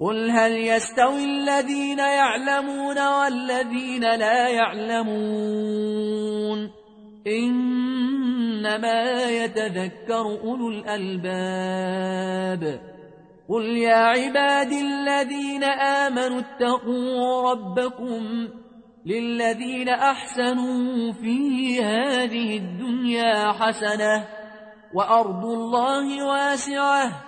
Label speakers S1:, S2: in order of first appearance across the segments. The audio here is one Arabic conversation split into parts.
S1: قل هل يستوي الذين يعلمون والذين لا يعلمون إنما يتذكر أولو الألباب قل يا عباد الذين آمنوا اتقوا ربكم للذين أحسنوا في هذه الدنيا حسنة وأرض الله واسعة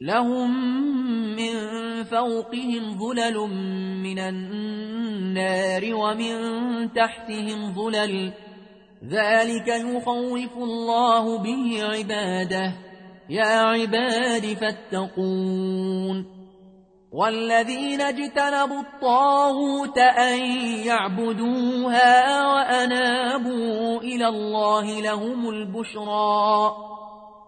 S1: لهم من فوقهم ظلل من النار ومن تحتهم ظلل. ذلك يخوف الله به عباده. يا عباد فاتقون. والذين اجتنبوا الطاغوت أن يعبدوها وأنابوا إلى الله لهم البشرى.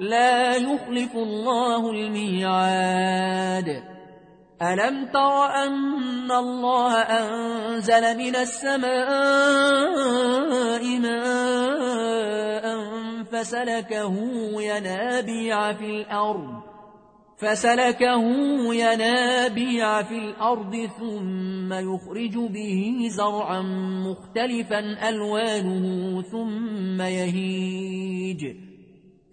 S1: لا يخلف الله الميعاد. ألم تر أن الله أنزل من السماء ماء فسلكه ينابيع في الأرض فسلكه ينابيع في الأرض ثم يخرج به زرعا مختلفا ألوانه ثم يهيج.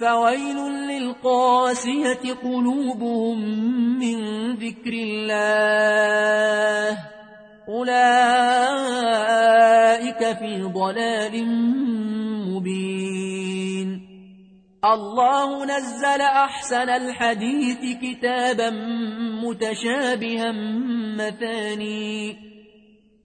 S1: فويل للقاسية قلوبهم من ذكر الله. أولئك في ضلال مبين. الله نزل أحسن الحديث كتابا متشابها مثاني.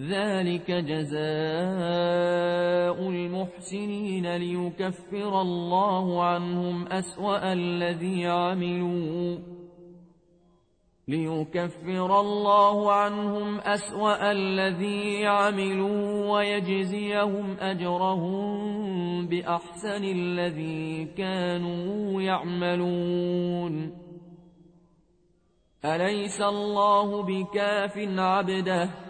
S1: ذلك جزاء المحسنين ليكفر الله عنهم أسوأ الذي عملوا. ليكفر الله عنهم أسوأ الذي عملوا ويجزيهم أجرهم بأحسن الذي كانوا يعملون. أليس الله بكاف عبده؟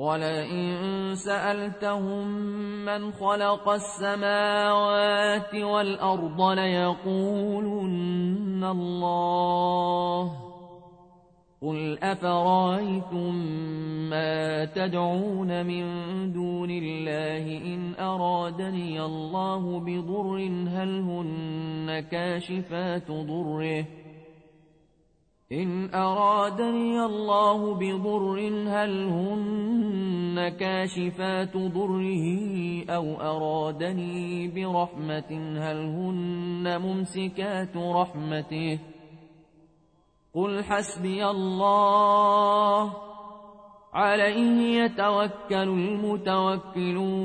S1: ولئن سألتهم من خلق السماوات والأرض ليقولن الله قل أفرأيتم ما تدعون من دون الله إن أرادني الله بضر هل هن كاشفات ضره إن أرادني الله بضر هل هن كاشفات ضره أو أرادني برحمة هل هن ممسكات رحمته؟ قل حسبي الله عليه يتوكل المتوكلون.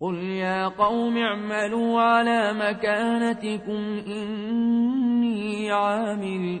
S1: قل يا قوم اعملوا على مكانتكم إني عامل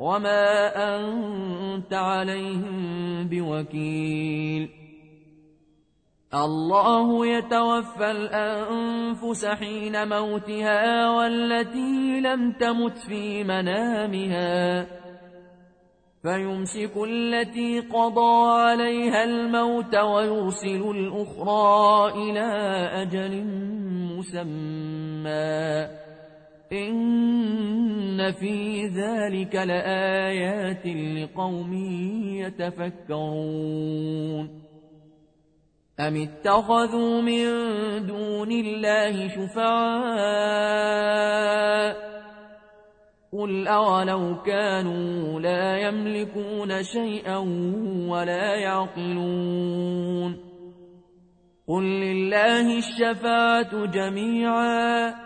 S1: وما أنت عليهم بوكيل. الله يتوفى الأنفس حين موتها والتي لم تمت في منامها. فيمسك التي قضى عليها الموت ويرسل الأخرى إلى أجل مسمى. إن في ذلك لآيات لقوم يتفكرون. أم اتخذوا من دون الله شفعاء؟ قل أولو كانوا لا يملكون شيئا ولا يعقلون. قل لله الشفاعة جميعا.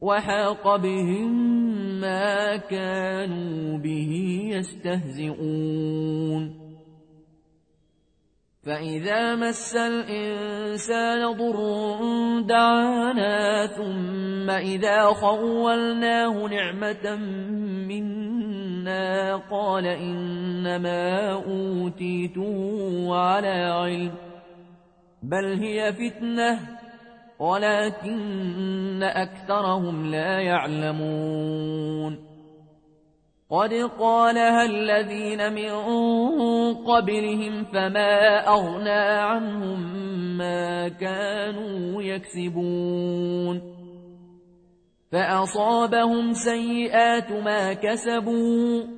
S1: وحاق بهم ما كانوا به يستهزئون. فإذا مس الإنسان ضر دعانا ثم إذا خولناه نعمة منا قال إنما أوتيته على علم بل هي فتنة. ولكن أكثرهم لا يعلمون. قد قالها الذين من قبلهم فما أغنى عنهم ما كانوا يكسبون. فأصابهم سيئات ما كسبوا.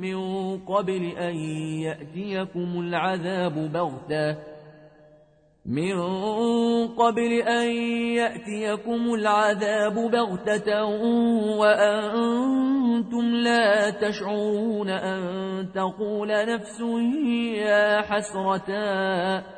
S1: من قبل أن يأتيكم العذاب بغتة. من قبل أن يأتيكم العذاب بغتة وأنتم لا تشعرون أن تقول نفس يا حسرتاً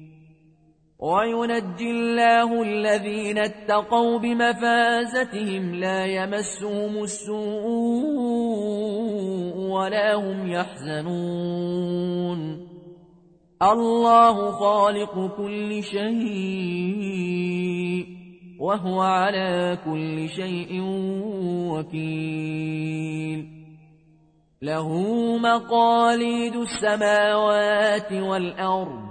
S1: وينجي الله الذين اتقوا بمفازتهم لا يمسهم السوء ولا هم يحزنون الله خالق كل شيء وهو على كل شيء وكيل له مقاليد السماوات والأرض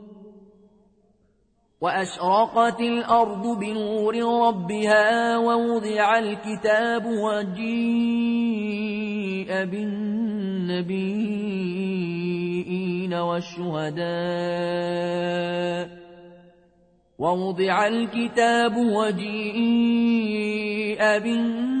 S1: وأشرقت الأرض بنور ربها ووضع الكتاب وجيء بالنبيين والشهداء ووضع الكتاب وجيء بالنبيين